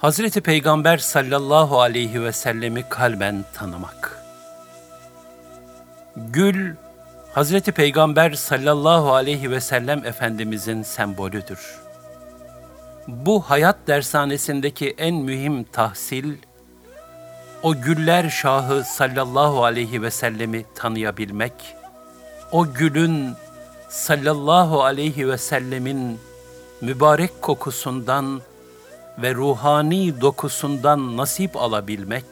Hazreti Peygamber sallallahu aleyhi ve sellemi kalben tanımak. Gül, Hazreti Peygamber sallallahu aleyhi ve sellem Efendimizin sembolüdür. Bu hayat dershanesindeki en mühim tahsil, o güller şahı sallallahu aleyhi ve sellemi tanıyabilmek, o gülün sallallahu aleyhi ve sellemin mübarek kokusundan ve ruhani dokusundan nasip alabilmek,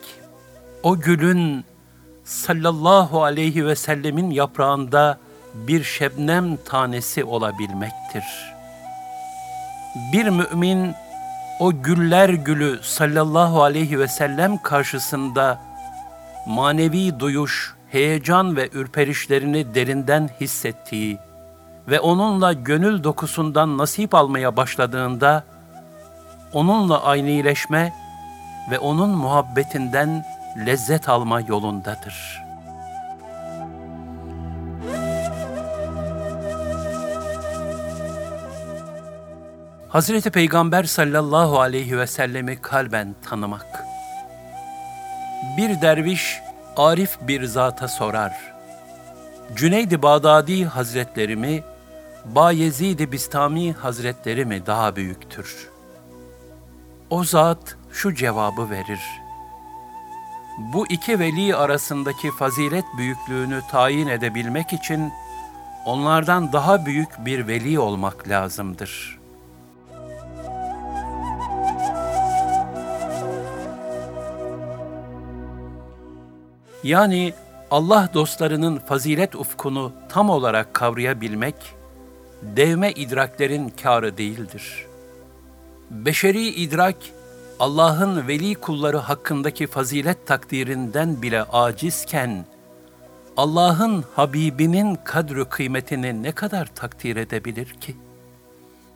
o gülün sallallahu aleyhi ve sellemin yaprağında bir şebnem tanesi olabilmektir. Bir mümin o güller gülü sallallahu aleyhi ve sellem karşısında manevi duyuş, heyecan ve ürperişlerini derinden hissettiği ve onunla gönül dokusundan nasip almaya başladığında onunla aynileşme ve onun muhabbetinden lezzet alma yolundadır. Hazreti Peygamber sallallahu aleyhi ve sellemi kalben tanımak. Bir derviş arif bir zata sorar. Cüneyd-i Bağdadi Hazretleri mi, Bayezid-i Bistami Hazretleri mi daha büyüktür?'' O zat şu cevabı verir. Bu iki veli arasındaki fazilet büyüklüğünü tayin edebilmek için onlardan daha büyük bir veli olmak lazımdır. Yani Allah dostlarının fazilet ufkunu tam olarak kavrayabilmek, devme idraklerin kârı değildir.'' Beşeri idrak, Allah'ın veli kulları hakkındaki fazilet takdirinden bile acizken, Allah'ın Habibinin kadri kıymetini ne kadar takdir edebilir ki?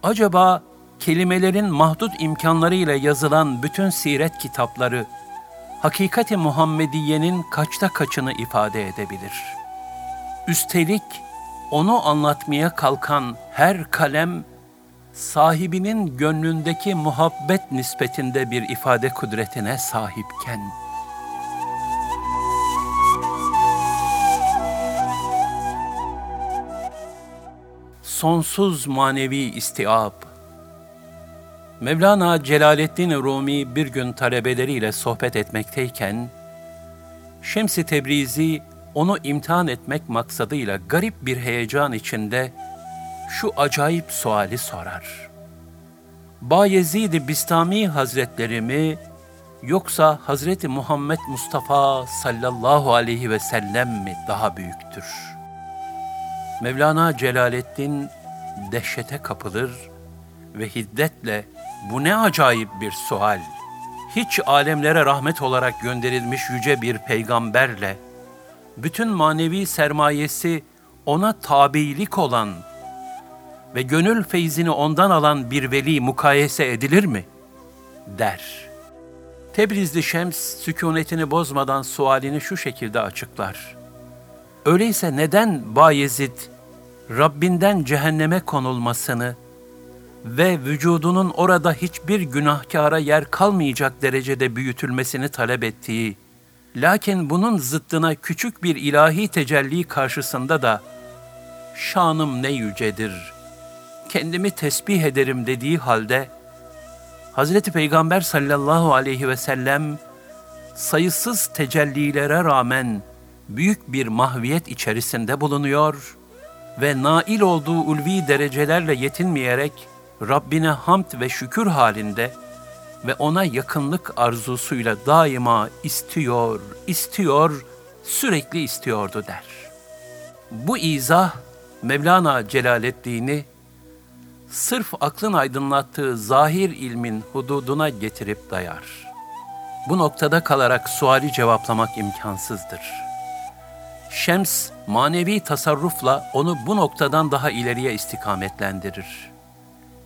Acaba kelimelerin mahdut imkanlarıyla yazılan bütün siret kitapları, hakikati Muhammediye'nin kaçta kaçını ifade edebilir? Üstelik onu anlatmaya kalkan her kalem sahibinin gönlündeki muhabbet nispetinde bir ifade kudretine sahipken, sonsuz manevi istiab, Mevlana Celaleddin Rumi bir gün talebeleriyle sohbet etmekteyken, Şems-i Tebrizi onu imtihan etmek maksadıyla garip bir heyecan içinde şu acayip suali sorar. Bayezid-i Bistami Hazretleri mi yoksa Hazreti Muhammed Mustafa sallallahu aleyhi ve sellem mi daha büyüktür? Mevlana Celaleddin dehşete kapılır ve hiddetle bu ne acayip bir sual. Hiç alemlere rahmet olarak gönderilmiş yüce bir peygamberle bütün manevi sermayesi ona tabilik olan ve gönül feyzini ondan alan bir veli mukayese edilir mi? der. Tebrizli Şems sükunetini bozmadan sualini şu şekilde açıklar. Öyleyse neden Bayezid Rabbinden cehenneme konulmasını ve vücudunun orada hiçbir günahkara yer kalmayacak derecede büyütülmesini talep ettiği, lakin bunun zıttına küçük bir ilahi tecelli karşısında da şanım ne yücedir, kendimi tesbih ederim dediği halde Hazreti Peygamber sallallahu aleyhi ve sellem sayısız tecellilere rağmen büyük bir mahviyet içerisinde bulunuyor ve nail olduğu ulvi derecelerle yetinmeyerek Rabbine hamd ve şükür halinde ve ona yakınlık arzusuyla daima istiyor, istiyor, sürekli istiyordu der. Bu izah Mevlana Celaleddin'i sırf aklın aydınlattığı zahir ilmin hududuna getirip dayar. Bu noktada kalarak suali cevaplamak imkansızdır. Şems, manevi tasarrufla onu bu noktadan daha ileriye istikametlendirir.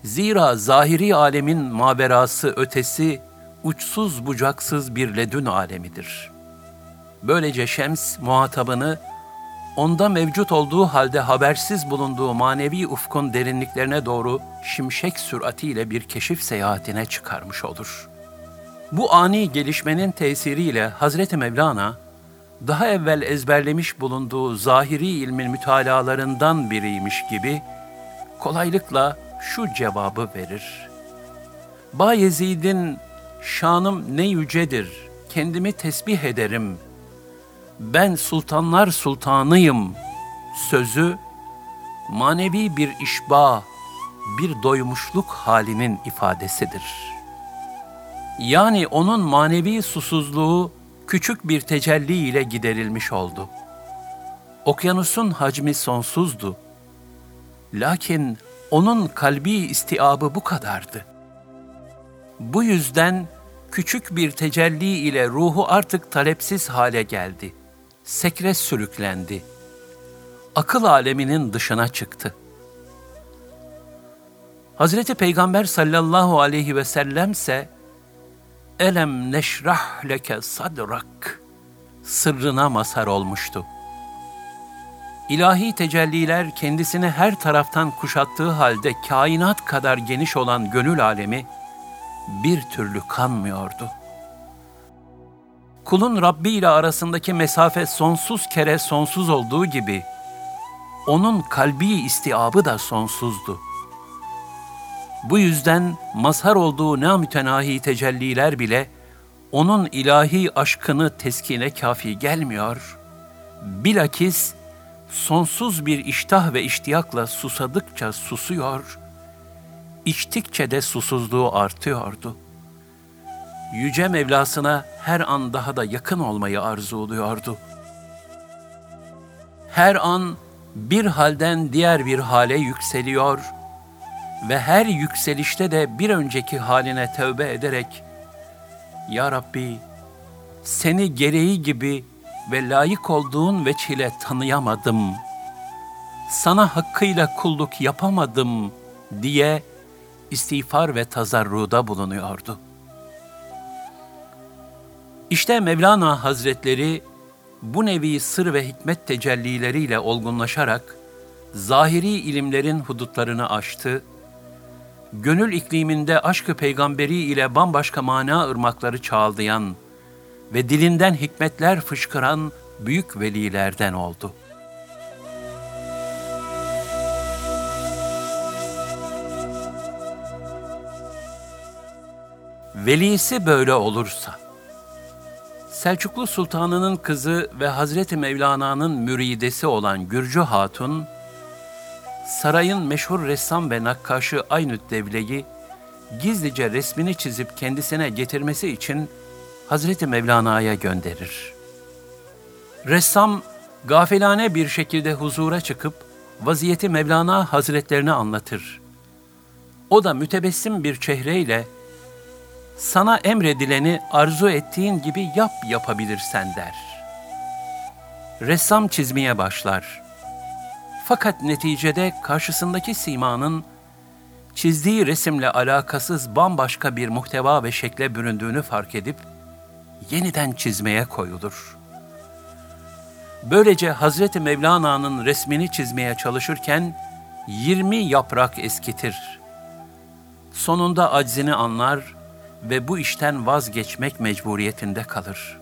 Zira zahiri alemin maberası ötesi, uçsuz bucaksız bir ledün alemidir. Böylece Şems muhatabını onda mevcut olduğu halde habersiz bulunduğu manevi ufkun derinliklerine doğru şimşek süratiyle bir keşif seyahatine çıkarmış olur. Bu ani gelişmenin tesiriyle Hazreti Mevlana, daha evvel ezberlemiş bulunduğu zahiri ilmin mütalalarından biriymiş gibi kolaylıkla şu cevabı verir. Bayezid'in şanım ne yücedir, kendimi tesbih ederim. Ben sultanlar sultanıyım sözü manevi bir işba, bir doymuşluk halinin ifadesidir. Yani onun manevi susuzluğu küçük bir tecelli ile giderilmiş oldu. Okyanusun hacmi sonsuzdu. Lakin onun kalbi istiabı bu kadardı. Bu yüzden küçük bir tecelli ile ruhu artık talepsiz hale geldi. Sekre sürüklendi. Akıl aleminin dışına çıktı. Hazreti Peygamber sallallahu aleyhi ve sellemse elem neşrah leke sadrak sırrına mazhar olmuştu. İlahi tecelliler kendisini her taraftan kuşattığı halde kainat kadar geniş olan gönül alemi bir türlü kanmıyordu. Kulun Rabbi ile arasındaki mesafe sonsuz kere sonsuz olduğu gibi, onun kalbi istiabı da sonsuzdu. Bu yüzden mazhar olduğu namütenahi tecelliler bile onun ilahi aşkını teskine kafi gelmiyor. Bilakis sonsuz bir iştah ve iştiyakla susadıkça susuyor, içtikçe de susuzluğu artıyordu. Yüce Mevlasına her an daha da yakın olmayı arzuluyordu. Her an bir halden diğer bir hale yükseliyor ve her yükselişte de bir önceki haline tövbe ederek Ya Rabbi seni gereği gibi ve layık olduğun veçile tanıyamadım. Sana hakkıyla kulluk yapamadım diye istiğfar ve tazarruda bulunuyordu. İşte Mevlana Hazretleri bu nevi sır ve hikmet tecellileriyle olgunlaşarak zahiri ilimlerin hudutlarını aştı, gönül ikliminde aşkı peygamberi ile bambaşka mana ırmakları çağaldayan ve dilinden hikmetler fışkıran büyük velilerden oldu. Velisi böyle olursa, Selçuklu Sultanı'nın kızı ve Hazreti Mevlana'nın müridesi olan Gürcü Hatun, sarayın meşhur ressam ve nakkaşı Aynüt Devle'yi gizlice resmini çizip kendisine getirmesi için Hazreti Mevlana'ya gönderir. Ressam gafilane bir şekilde huzura çıkıp vaziyeti Mevlana Hazretlerine anlatır. O da mütebessim bir çehreyle sana emredileni arzu ettiğin gibi yap yapabilirsen der. Ressam çizmeye başlar. Fakat neticede karşısındaki simanın çizdiği resimle alakasız bambaşka bir muhteva ve şekle büründüğünü fark edip yeniden çizmeye koyulur. Böylece Hazreti Mevlana'nın resmini çizmeye çalışırken 20 yaprak eskitir. Sonunda aczini anlar ve bu işten vazgeçmek mecburiyetinde kalır.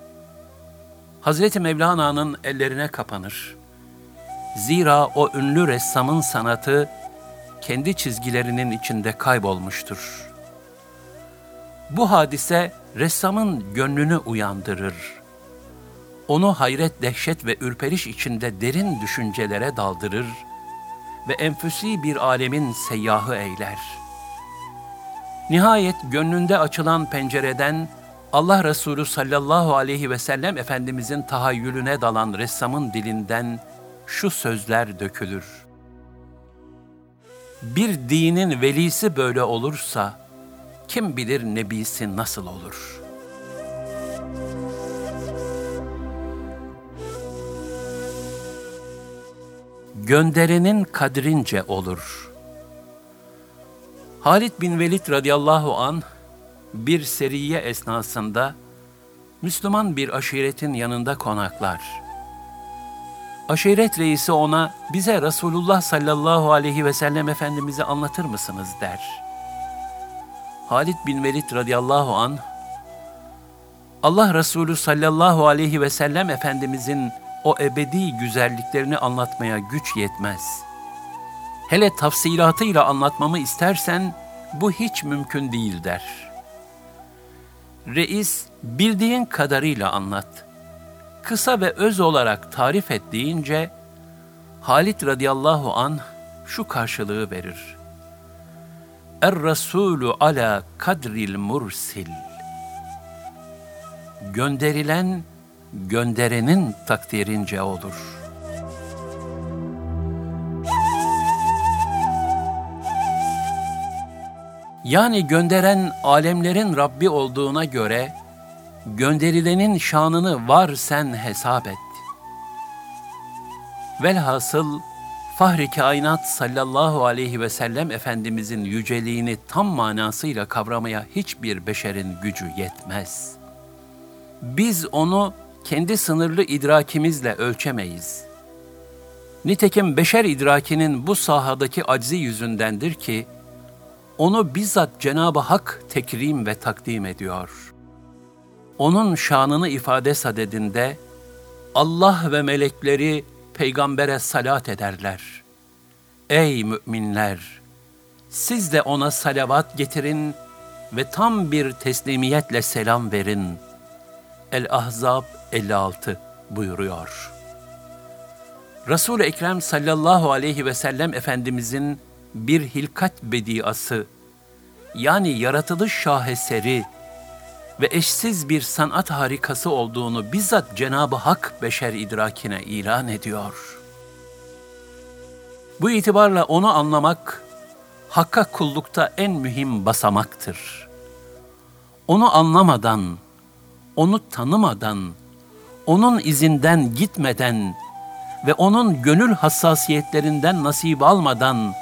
Hazreti Mevlana'nın ellerine kapanır. Zira o ünlü ressamın sanatı kendi çizgilerinin içinde kaybolmuştur. Bu hadise ressamın gönlünü uyandırır. Onu hayret, dehşet ve ürperiş içinde derin düşüncelere daldırır ve enfüsi bir alemin seyyahı eyler.'' Nihayet gönlünde açılan pencereden Allah Resulü sallallahu aleyhi ve sellem Efendimizin tahayyülüne dalan ressamın dilinden şu sözler dökülür. Bir dinin velisi böyle olursa, kim bilir nebisi nasıl olur? Gönderenin kadrince olur.'' Halid bin Velid radıyallahu an bir seriye esnasında Müslüman bir aşiretin yanında konaklar. Aşiret reisi ona bize Resulullah sallallahu aleyhi ve sellem Efendimiz'i anlatır mısınız der. Halid bin Velid radıyallahu an Allah Resulü sallallahu aleyhi ve sellem Efendimizin o ebedi güzelliklerini anlatmaya güç yetmez. Hele tafsilatıyla anlatmamı istersen bu hiç mümkün değil der. Reis bildiğin kadarıyla anlat. Kısa ve öz olarak tarif et deyince Halit radıyallahu an şu karşılığı verir. Er-Resulü ala kadril mursil. Gönderilen gönderenin takdirince olur. Yani gönderen alemlerin Rabbi olduğuna göre gönderilenin şanını var sen hesap et. Velhasıl Fahri Kainat sallallahu aleyhi ve sellem Efendimizin yüceliğini tam manasıyla kavramaya hiçbir beşerin gücü yetmez. Biz onu kendi sınırlı idrakimizle ölçemeyiz. Nitekim beşer idrakinin bu sahadaki aczi yüzündendir ki, onu bizzat Cenab-ı Hak tekrim ve takdim ediyor. Onun şanını ifade sadedinde, Allah ve melekleri peygambere salat ederler. Ey müminler! Siz de ona salavat getirin ve tam bir teslimiyetle selam verin. El-Ahzab 56 buyuruyor. Resul-i Ekrem sallallahu aleyhi ve sellem Efendimizin bir hilkat bediası, yani yaratılış şaheseri ve eşsiz bir sanat harikası olduğunu bizzat Cenab-ı Hak beşer idrakine ilan ediyor. Bu itibarla onu anlamak, Hakk'a kullukta en mühim basamaktır. Onu anlamadan, onu tanımadan, onun izinden gitmeden ve onun gönül hassasiyetlerinden nasip almadan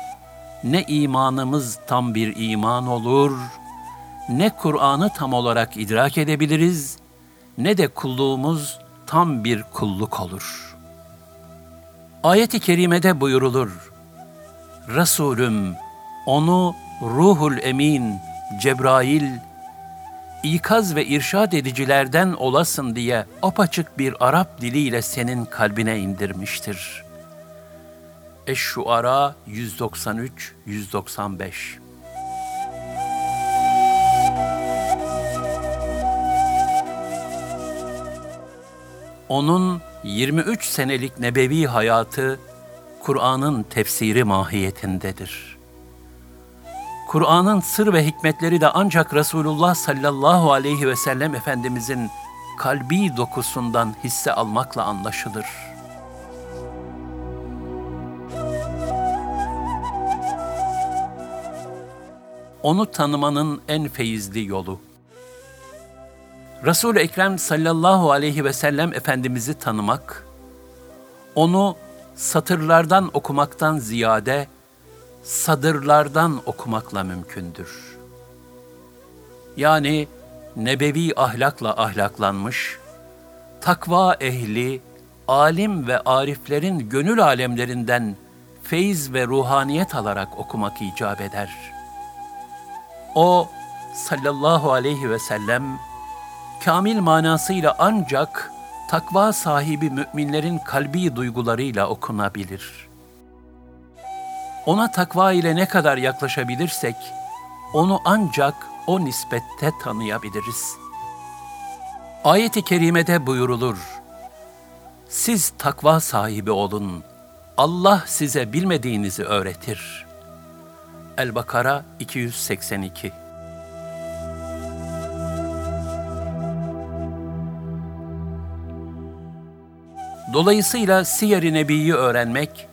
ne imanımız tam bir iman olur.'' ne Kur'an'ı tam olarak idrak edebiliriz ne de kulluğumuz tam bir kulluk olur. Ayet-i kerimede buyurulur. Resulüm onu ruhul emin, Cebrail, ikaz ve irşad edicilerden olasın diye apaçık bir Arap diliyle senin kalbine indirmiştir. Eş-Şuara 193-195 Onun 23 senelik nebevi hayatı Kur'an'ın tefsiri mahiyetindedir. Kur'an'ın sır ve hikmetleri de ancak Resulullah sallallahu aleyhi ve sellem Efendimizin kalbi dokusundan hisse almakla anlaşılır. Onu tanımanın en feyizli yolu Resul-i Ekrem sallallahu aleyhi ve sellem Efendimiz'i tanımak, onu satırlardan okumaktan ziyade sadırlardan okumakla mümkündür. Yani nebevi ahlakla ahlaklanmış, takva ehli, alim ve ariflerin gönül alemlerinden feyiz ve ruhaniyet alarak okumak icap eder. O sallallahu aleyhi ve sellem kamil manasıyla ancak takva sahibi müminlerin kalbi duygularıyla okunabilir. Ona takva ile ne kadar yaklaşabilirsek, onu ancak o nispette tanıyabiliriz. Ayet-i kerimede buyurulur, Siz takva sahibi olun, Allah size bilmediğinizi öğretir. El-Bakara 282 Dolayısıyla Siyer-i Nebi'yi öğrenmek,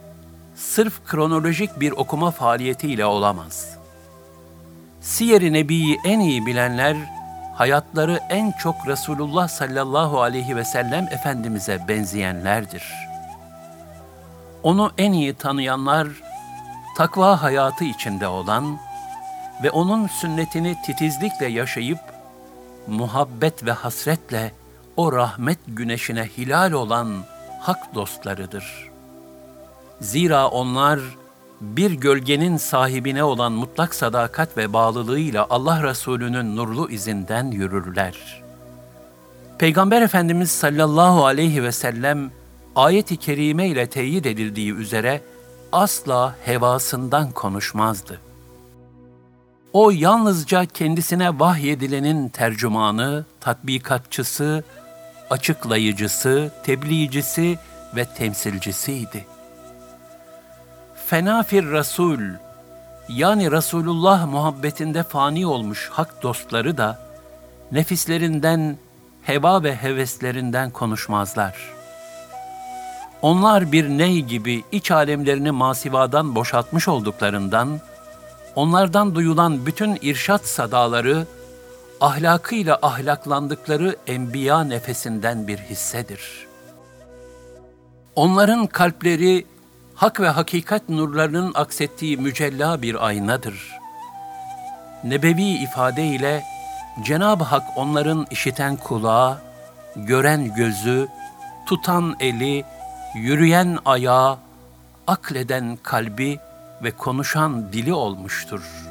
sırf kronolojik bir okuma faaliyetiyle olamaz. Siyer-i Nebi'yi en iyi bilenler, hayatları en çok Resulullah sallallahu aleyhi ve sellem Efendimiz'e benzeyenlerdir. Onu en iyi tanıyanlar, takva hayatı içinde olan ve onun sünnetini titizlikle yaşayıp, muhabbet ve hasretle o rahmet güneşine hilal olan hak dostlarıdır. Zira onlar bir gölgenin sahibine olan mutlak sadakat ve bağlılığıyla Allah Resulü'nün nurlu izinden yürürler. Peygamber Efendimiz sallallahu aleyhi ve sellem ayet-i kerime ile teyit edildiği üzere asla hevasından konuşmazdı. O yalnızca kendisine vahyedilenin tercümanı, tatbikatçısı, açıklayıcısı, tebliğcisi ve temsilcisiydi. Fenafir Resul yani Resulullah muhabbetinde fani olmuş hak dostları da nefislerinden, heva ve heveslerinden konuşmazlar. Onlar bir ney gibi iç alemlerini masivadan boşaltmış olduklarından, onlardan duyulan bütün irşat sadaları, ahlakıyla ahlaklandıkları enbiya nefesinden bir hissedir. Onların kalpleri hak ve hakikat nurlarının aksettiği mücella bir aynadır. Nebevi ifade ile Cenab-ı Hak onların işiten kulağı, gören gözü, tutan eli, yürüyen ayağı, akleden kalbi ve konuşan dili olmuştur.''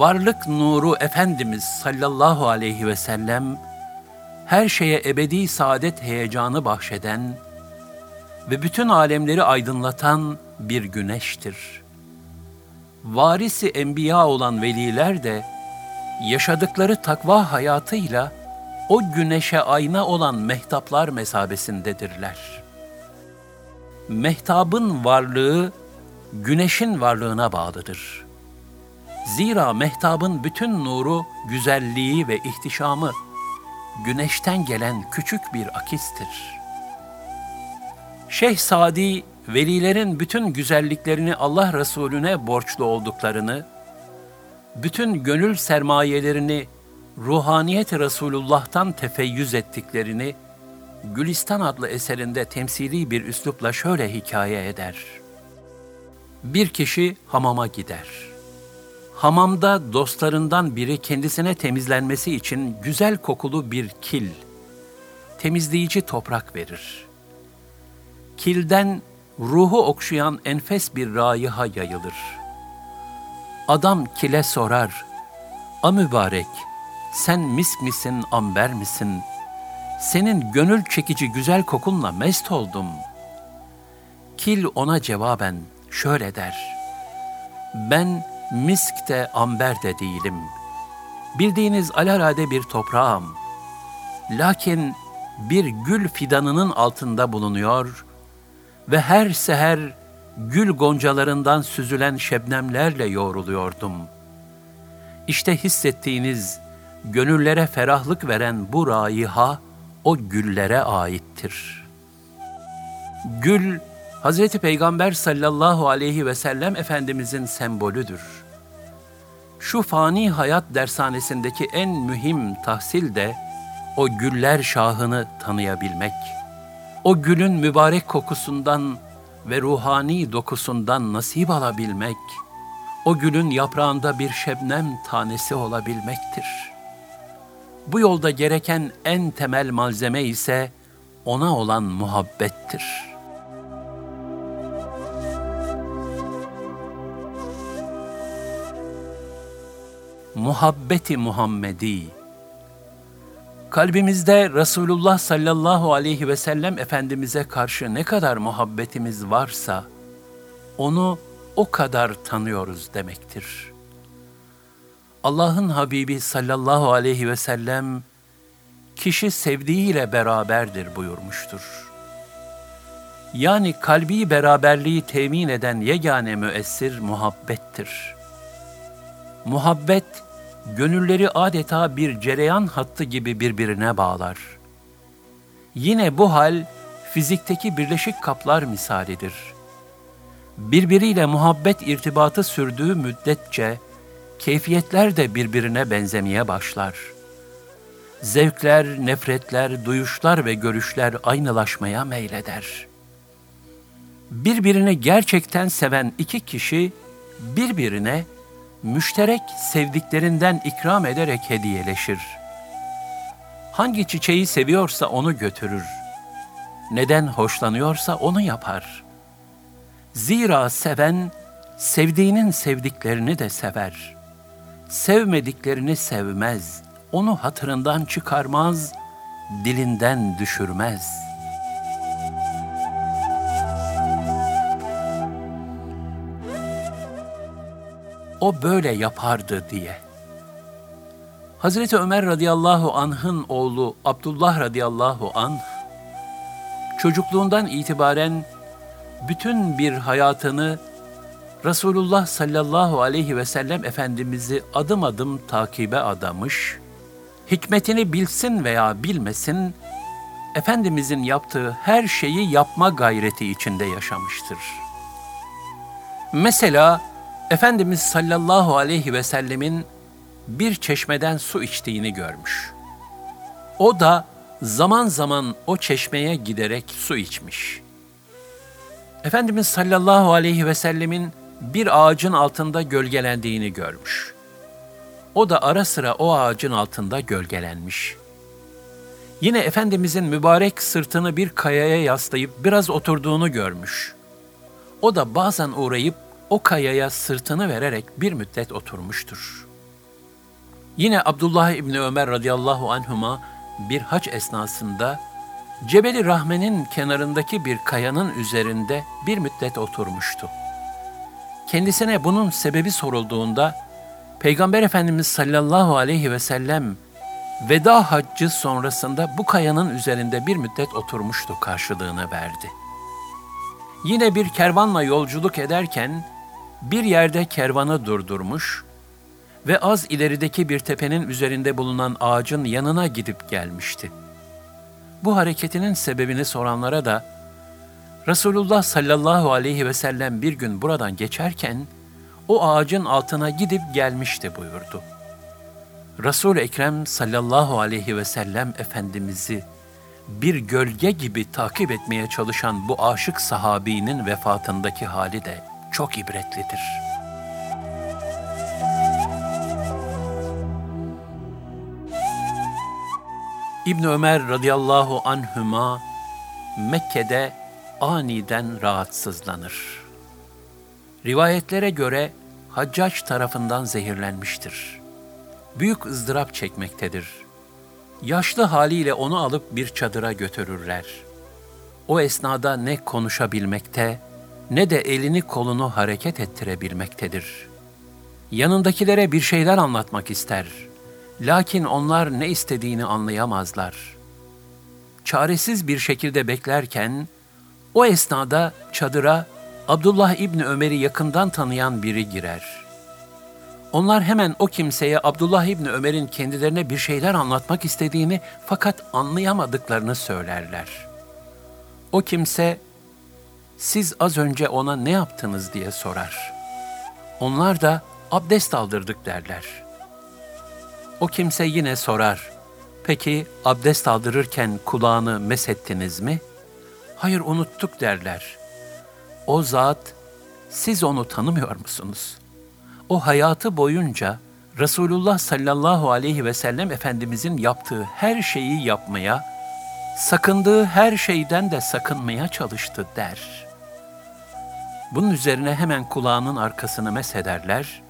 varlık nuru Efendimiz sallallahu aleyhi ve sellem, her şeye ebedi saadet heyecanı bahşeden ve bütün alemleri aydınlatan bir güneştir. Varisi enbiya olan veliler de, yaşadıkları takva hayatıyla o güneşe ayna olan mehtaplar mesabesindedirler. Mehtabın varlığı, güneşin varlığına bağlıdır.'' Zira mehtabın bütün nuru, güzelliği ve ihtişamı güneşten gelen küçük bir akistir. Şeyh Sadi, velilerin bütün güzelliklerini Allah Resulüne borçlu olduklarını, bütün gönül sermayelerini ruhaniyet Resulullah'tan tefeyyüz ettiklerini, Gülistan adlı eserinde temsili bir üslupla şöyle hikaye eder. Bir kişi hamama gider.'' Hamamda dostlarından biri kendisine temizlenmesi için güzel kokulu bir kil, temizleyici toprak verir. Kilden ruhu okşayan enfes bir raiha yayılır. Adam kile sorar, A mübarek, sen misk misin, amber misin? Senin gönül çekici güzel kokunla mest oldum. Kil ona cevaben şöyle der, Ben misk de amber de değilim. Bildiğiniz alalade bir toprağım. Lakin bir gül fidanının altında bulunuyor ve her seher gül goncalarından süzülen şebnemlerle yoğruluyordum. İşte hissettiğiniz, gönüllere ferahlık veren bu raiha o güllere aittir. Gül, Hazreti Peygamber sallallahu aleyhi ve sellem Efendimizin sembolüdür. Şu fani hayat dershanesindeki en mühim tahsil de o güller şahını tanıyabilmek. O gülün mübarek kokusundan ve ruhani dokusundan nasip alabilmek, o gülün yaprağında bir şebnem tanesi olabilmektir. Bu yolda gereken en temel malzeme ise ona olan muhabbettir.'' muhabbeti Muhammedi. Kalbimizde Resulullah sallallahu aleyhi ve sellem Efendimiz'e karşı ne kadar muhabbetimiz varsa, onu o kadar tanıyoruz demektir. Allah'ın Habibi sallallahu aleyhi ve sellem, kişi sevdiğiyle beraberdir buyurmuştur. Yani kalbi beraberliği temin eden yegane müessir muhabbettir. Muhabbet, gönülleri adeta bir cereyan hattı gibi birbirine bağlar. Yine bu hal fizikteki birleşik kaplar misalidir. Birbiriyle muhabbet irtibatı sürdüğü müddetçe keyfiyetler de birbirine benzemeye başlar. Zevkler, nefretler, duyuşlar ve görüşler aynılaşmaya meyleder. Birbirini gerçekten seven iki kişi birbirine müşterek sevdiklerinden ikram ederek hediyeleşir. Hangi çiçeği seviyorsa onu götürür. Neden hoşlanıyorsa onu yapar. Zira seven sevdiğinin sevdiklerini de sever. Sevmediklerini sevmez, onu hatırından çıkarmaz, dilinden düşürmez.'' O böyle yapardı diye. Hazreti Ömer radıyallahu anh'ın oğlu Abdullah radıyallahu anh, çocukluğundan itibaren bütün bir hayatını Resulullah sallallahu aleyhi ve sellem Efendimiz'i adım adım takibe adamış, hikmetini bilsin veya bilmesin, Efendimizin yaptığı her şeyi yapma gayreti içinde yaşamıştır. Mesela Efendimiz sallallahu aleyhi ve sellemin bir çeşmeden su içtiğini görmüş. O da zaman zaman o çeşmeye giderek su içmiş. Efendimiz sallallahu aleyhi ve sellemin bir ağacın altında gölgelendiğini görmüş. O da ara sıra o ağacın altında gölgelenmiş. Yine Efendimizin mübarek sırtını bir kayaya yaslayıp biraz oturduğunu görmüş. O da bazen uğrayıp o kayaya sırtını vererek bir müddet oturmuştur. Yine Abdullah İbni Ömer radıyallahu anhuma bir hac esnasında Cebeli Rahme'nin kenarındaki bir kayanın üzerinde bir müddet oturmuştu. Kendisine bunun sebebi sorulduğunda Peygamber Efendimiz sallallahu aleyhi ve sellem veda haccı sonrasında bu kayanın üzerinde bir müddet oturmuştu karşılığını verdi. Yine bir kervanla yolculuk ederken bir yerde kervanı durdurmuş ve az ilerideki bir tepenin üzerinde bulunan ağacın yanına gidip gelmişti. Bu hareketinin sebebini soranlara da Resulullah sallallahu aleyhi ve sellem bir gün buradan geçerken o ağacın altına gidip gelmişti buyurdu. resul Ekrem sallallahu aleyhi ve sellem Efendimiz'i bir gölge gibi takip etmeye çalışan bu aşık sahabinin vefatındaki hali de çok ibretlidir. İbn Ömer radıyallahu anhüma Mekke'de aniden rahatsızlanır. Rivayetlere göre Haccac tarafından zehirlenmiştir. Büyük ızdırap çekmektedir. Yaşlı haliyle onu alıp bir çadıra götürürler. O esnada ne konuşabilmekte ne de elini kolunu hareket ettirebilmektedir. Yanındakilere bir şeyler anlatmak ister. Lakin onlar ne istediğini anlayamazlar. Çaresiz bir şekilde beklerken o esnada çadıra Abdullah İbni Ömer'i yakından tanıyan biri girer. Onlar hemen o kimseye Abdullah İbni Ömer'in kendilerine bir şeyler anlatmak istediğini fakat anlayamadıklarını söylerler. O kimse siz az önce ona ne yaptınız diye sorar. Onlar da abdest aldırdık derler. O kimse yine sorar. Peki abdest aldırırken kulağını mesettiniz mi? Hayır unuttuk derler. O zat siz onu tanımıyor musunuz? O hayatı boyunca Resulullah sallallahu aleyhi ve sellem Efendimizin yaptığı her şeyi yapmaya, sakındığı her şeyden de sakınmaya çalıştı der.'' Bunun üzerine hemen kulağının arkasını mesederler.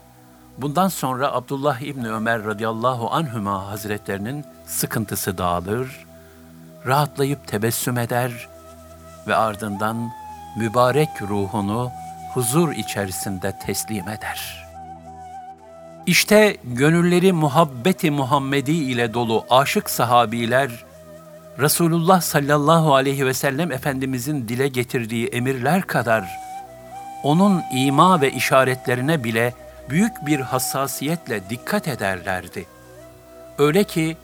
Bundan sonra Abdullah İbni Ömer radıyallahu anhüma hazretlerinin sıkıntısı dağılır, rahatlayıp tebessüm eder ve ardından mübarek ruhunu huzur içerisinde teslim eder. İşte gönülleri muhabbeti Muhammedi ile dolu aşık sahabiler, Resulullah sallallahu aleyhi ve sellem Efendimizin dile getirdiği emirler kadar onun ima ve işaretlerine bile büyük bir hassasiyetle dikkat ederlerdi. Öyle ki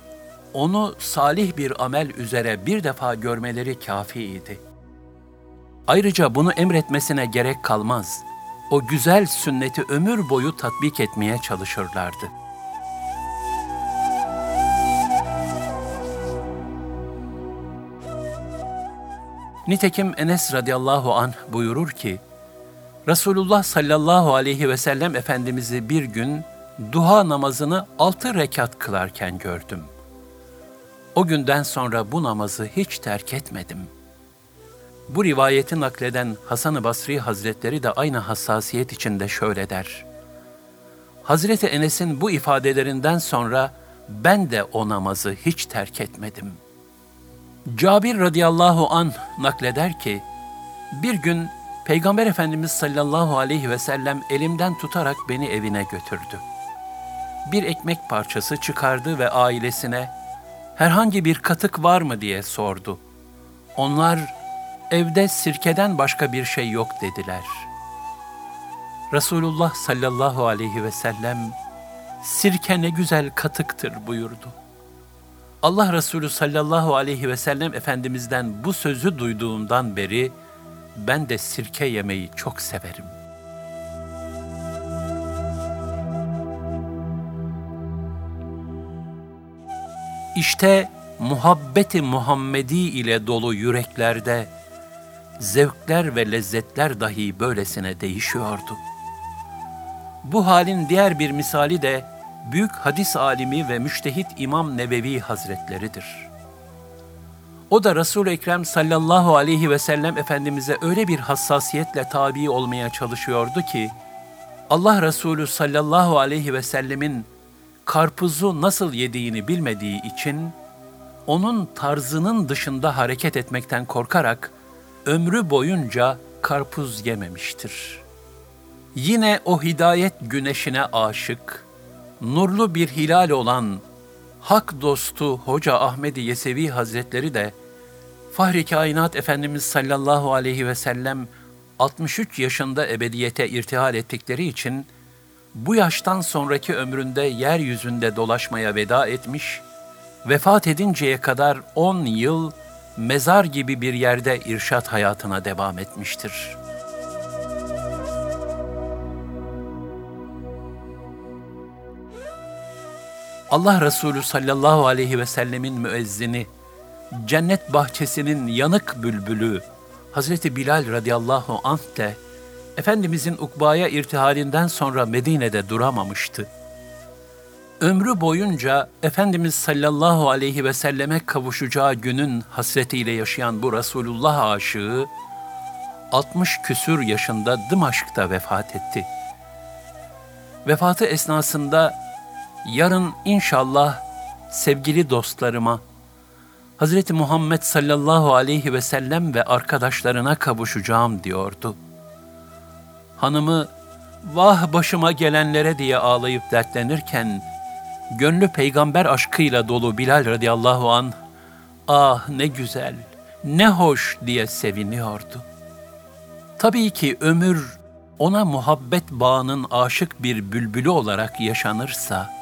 onu salih bir amel üzere bir defa görmeleri kafiydi. Ayrıca bunu emretmesine gerek kalmaz. O güzel sünneti ömür boyu tatbik etmeye çalışırlardı. Nitekim Enes radıyallahu anh buyurur ki, Resulullah sallallahu aleyhi ve sellem Efendimiz'i bir gün duha namazını altı rekat kılarken gördüm. O günden sonra bu namazı hiç terk etmedim. Bu rivayeti nakleden Hasan-ı Basri Hazretleri de aynı hassasiyet içinde şöyle der. Hazreti Enes'in bu ifadelerinden sonra ben de o namazı hiç terk etmedim. Cabir radıyallahu an nakleder ki, bir gün Peygamber Efendimiz sallallahu aleyhi ve sellem elimden tutarak beni evine götürdü. Bir ekmek parçası çıkardı ve ailesine herhangi bir katık var mı diye sordu. Onlar evde sirkeden başka bir şey yok dediler. Resulullah sallallahu aleyhi ve sellem sirke ne güzel katıktır buyurdu. Allah Resulü sallallahu aleyhi ve sellem Efendimiz'den bu sözü duyduğumdan beri ben de sirke yemeyi çok severim. İşte muhabbeti Muhammedi ile dolu yüreklerde zevkler ve lezzetler dahi böylesine değişiyordu. Bu halin diğer bir misali de büyük hadis alimi ve müştehit İmam Nebevi Hazretleridir. O da Resul-i Ekrem sallallahu aleyhi ve sellem Efendimiz'e öyle bir hassasiyetle tabi olmaya çalışıyordu ki, Allah Resulü sallallahu aleyhi ve sellemin karpuzu nasıl yediğini bilmediği için, onun tarzının dışında hareket etmekten korkarak, ömrü boyunca karpuz yememiştir. Yine o hidayet güneşine aşık, nurlu bir hilal olan hak dostu Hoca Ahmedi Yesevi Hazretleri de Fahri Kainat Efendimiz sallallahu aleyhi ve sellem 63 yaşında ebediyete irtihal ettikleri için bu yaştan sonraki ömründe yeryüzünde dolaşmaya veda etmiş, vefat edinceye kadar 10 yıl mezar gibi bir yerde irşat hayatına devam etmiştir.'' Allah Resulü sallallahu aleyhi ve sellemin müezzini, cennet bahçesinin yanık bülbülü, Hazreti Bilal radıyallahu anh de, Efendimizin ukbaya irtihalinden sonra Medine'de duramamıştı. Ömrü boyunca Efendimiz sallallahu aleyhi ve selleme kavuşacağı günün hasretiyle yaşayan bu Resulullah aşığı, 60 küsür yaşında Dımaşk'ta vefat etti. Vefatı esnasında yarın inşallah sevgili dostlarıma Hz. Muhammed sallallahu aleyhi ve sellem ve arkadaşlarına kavuşacağım diyordu. Hanımı vah başıma gelenlere diye ağlayıp dertlenirken gönlü peygamber aşkıyla dolu Bilal radıyallahu an ah ne güzel, ne hoş diye seviniyordu. Tabii ki ömür ona muhabbet bağının aşık bir bülbülü olarak yaşanırsa,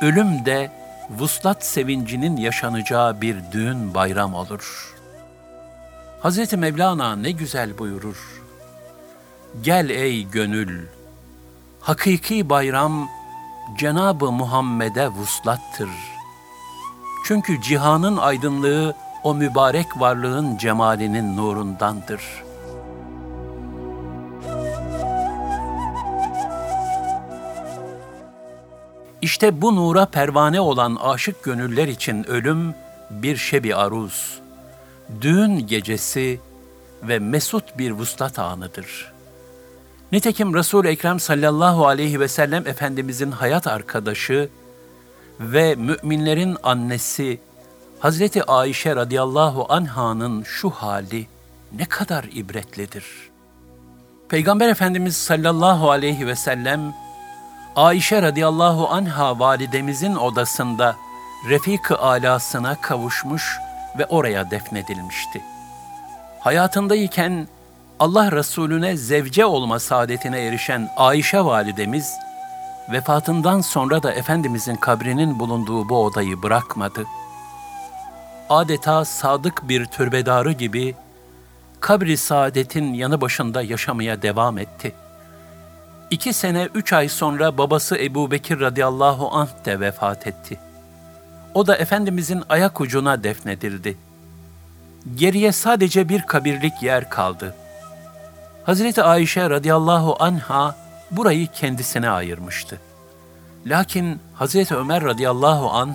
ölüm de vuslat sevincinin yaşanacağı bir düğün bayram olur. Hz. Mevlana ne güzel buyurur. Gel ey gönül, hakiki bayram Cenab-ı Muhammed'e vuslattır. Çünkü cihanın aydınlığı o mübarek varlığın cemalinin nurundandır.'' İşte bu nura pervane olan aşık gönüller için ölüm bir şebi aruz, düğün gecesi ve mesut bir vuslat anıdır. Nitekim Resul-i Ekrem sallallahu aleyhi ve sellem Efendimizin hayat arkadaşı ve müminlerin annesi Hazreti Ayşe radıyallahu anh'ın şu hali ne kadar ibretlidir. Peygamber Efendimiz sallallahu aleyhi ve sellem Ayşe radıyallahu anha validemizin odasında Refik-ı alasına kavuşmuş ve oraya defnedilmişti. Hayatındayken Allah Resulüne zevce olma saadetine erişen Ayşe validemiz, vefatından sonra da Efendimizin kabrinin bulunduğu bu odayı bırakmadı. Adeta sadık bir türbedarı gibi kabri saadetin yanı başında yaşamaya devam etti.'' İki sene üç ay sonra babası Ebu Bekir radıyallahu anh de vefat etti. O da Efendimizin ayak ucuna defnedildi. Geriye sadece bir kabirlik yer kaldı. Hazreti Ayşe radıyallahu anha burayı kendisine ayırmıştı. Lakin Hazreti Ömer radıyallahu anh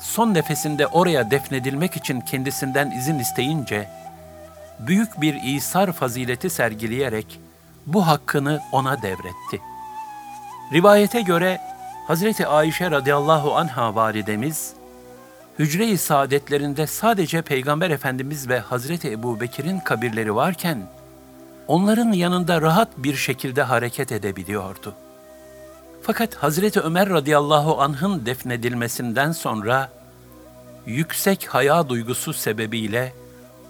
son nefesinde oraya defnedilmek için kendisinden izin isteyince, büyük bir İsar fazileti sergileyerek bu hakkını ona devretti. Rivayete göre Hazreti Ayşe radıyallahu anha validemiz, hücre-i saadetlerinde sadece Peygamber Efendimiz ve Hazreti Ebu Bekir'in kabirleri varken, onların yanında rahat bir şekilde hareket edebiliyordu. Fakat Hazreti Ömer radıyallahu anh'ın defnedilmesinden sonra, yüksek haya duygusu sebebiyle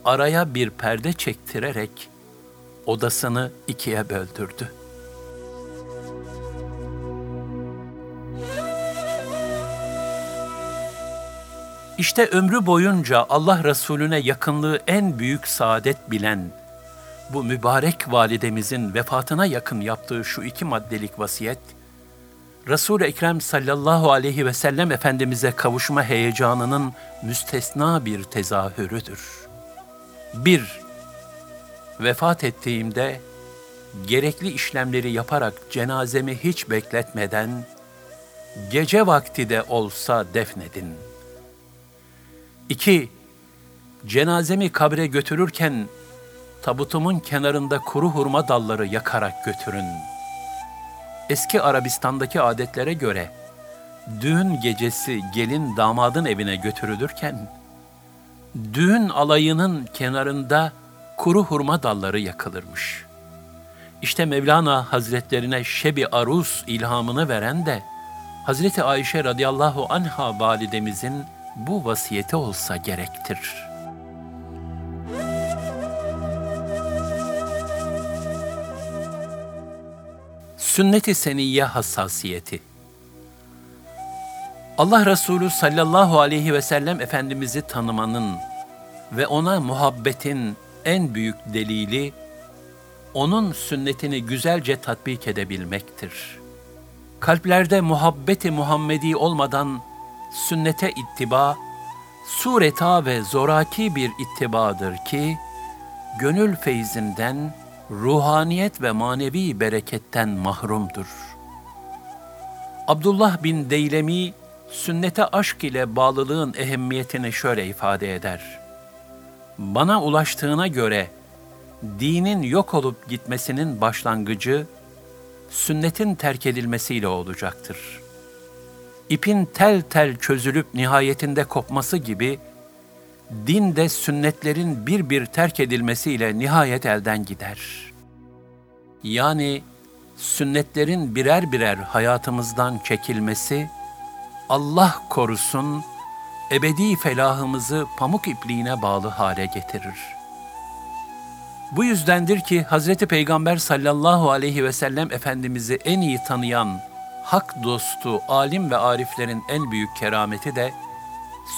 araya bir perde çektirerek odasını ikiye böldürdü. İşte ömrü boyunca Allah Resulüne yakınlığı en büyük saadet bilen bu mübarek validemizin vefatına yakın yaptığı şu iki maddelik vasiyet, Resul-i Ekrem sallallahu aleyhi ve sellem Efendimiz'e kavuşma heyecanının müstesna bir tezahürüdür. 1. Vefat ettiğimde gerekli işlemleri yaparak cenazemi hiç bekletmeden gece vakti de olsa defnedin. 2. Cenazemi kabre götürürken tabutumun kenarında kuru hurma dalları yakarak götürün.'' eski Arabistan'daki adetlere göre düğün gecesi gelin damadın evine götürülürken düğün alayının kenarında kuru hurma dalları yakılırmış. İşte Mevlana Hazretlerine Şebi Arus ilhamını veren de Hazreti Ayşe radıyallahu anha validemizin bu vasiyeti olsa gerektir.'' Sünnet-i seniyye hassasiyeti. Allah Resulü sallallahu aleyhi ve sellem Efendimiz'i tanımanın ve ona muhabbetin en büyük delili, onun sünnetini güzelce tatbik edebilmektir. Kalplerde muhabbeti Muhammedi olmadan sünnete ittiba, sureta ve zoraki bir ittibadır ki, gönül feyzinden, ruhaniyet ve manevi bereketten mahrumdur. Abdullah bin Deylemi, sünnete aşk ile bağlılığın ehemmiyetini şöyle ifade eder. Bana ulaştığına göre, dinin yok olup gitmesinin başlangıcı, sünnetin terk edilmesiyle olacaktır. İpin tel tel çözülüp nihayetinde kopması gibi, din de sünnetlerin bir bir terk edilmesiyle nihayet elden gider. Yani sünnetlerin birer birer hayatımızdan çekilmesi, Allah korusun, ebedi felahımızı pamuk ipliğine bağlı hale getirir. Bu yüzdendir ki Hz. Peygamber sallallahu aleyhi ve sellem Efendimiz'i en iyi tanıyan, hak dostu, alim ve ariflerin en büyük kerameti de,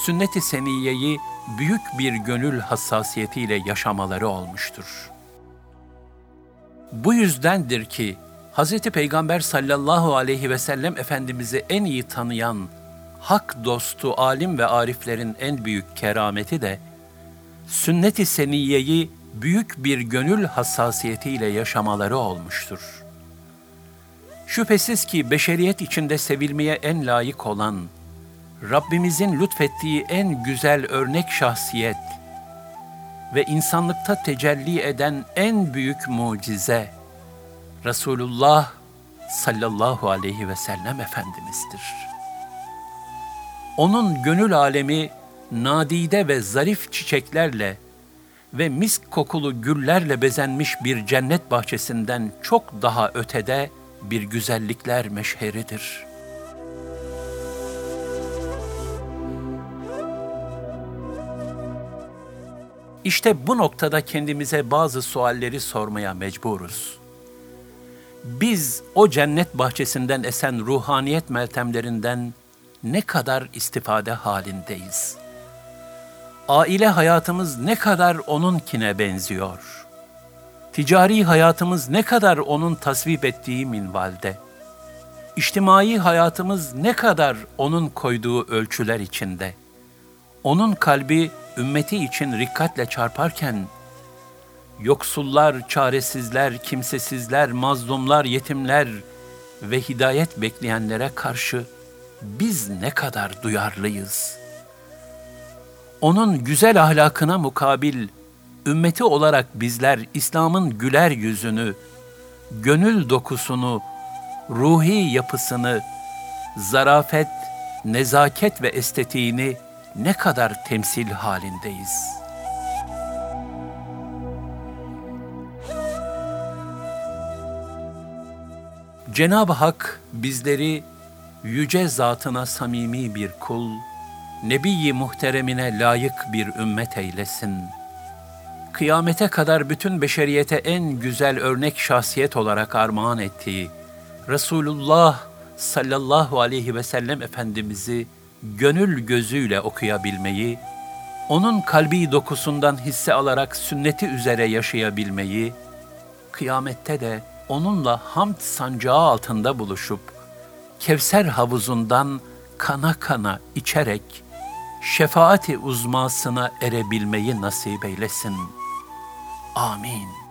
sünnet-i seniyeyi büyük bir gönül hassasiyetiyle yaşamaları olmuştur. Bu yüzdendir ki Hz. Peygamber sallallahu aleyhi ve sellem Efendimiz'i en iyi tanıyan, hak dostu alim ve ariflerin en büyük kerameti de, sünnet-i seniyeyi büyük bir gönül hassasiyetiyle yaşamaları olmuştur. Şüphesiz ki beşeriyet içinde sevilmeye en layık olan, Rabbimizin lütfettiği en güzel örnek şahsiyet ve insanlıkta tecelli eden en büyük mucize Resulullah sallallahu aleyhi ve sellem Efendimiz'dir. Onun gönül alemi nadide ve zarif çiçeklerle ve misk kokulu güllerle bezenmiş bir cennet bahçesinden çok daha ötede bir güzellikler meşheridir.'' İşte bu noktada kendimize bazı sualleri sormaya mecburuz. Biz o cennet bahçesinden esen ruhaniyet meltemlerinden ne kadar istifade halindeyiz? Aile hayatımız ne kadar onunkine benziyor? Ticari hayatımız ne kadar onun tasvip ettiği minvalde? İçtimai hayatımız ne kadar onun koyduğu ölçüler içinde? Onun kalbi ümmeti için rikkatle çarparken, yoksullar, çaresizler, kimsesizler, mazlumlar, yetimler ve hidayet bekleyenlere karşı biz ne kadar duyarlıyız? Onun güzel ahlakına mukabil ümmeti olarak bizler İslam'ın güler yüzünü, gönül dokusunu, ruhi yapısını, zarafet, nezaket ve estetiğini ne kadar temsil halindeyiz. Cenab-ı Hak bizleri yüce zatına samimi bir kul, Nebi-i muhteremine layık bir ümmet eylesin. Kıyamete kadar bütün beşeriyete en güzel örnek şahsiyet olarak armağan ettiği Resulullah sallallahu aleyhi ve sellem Efendimiz'i gönül gözüyle okuyabilmeyi, onun kalbi dokusundan hisse alarak sünneti üzere yaşayabilmeyi, kıyamette de onunla hamd sancağı altında buluşup, Kevser havuzundan kana kana içerek, şefaati uzmasına erebilmeyi nasip eylesin. Amin.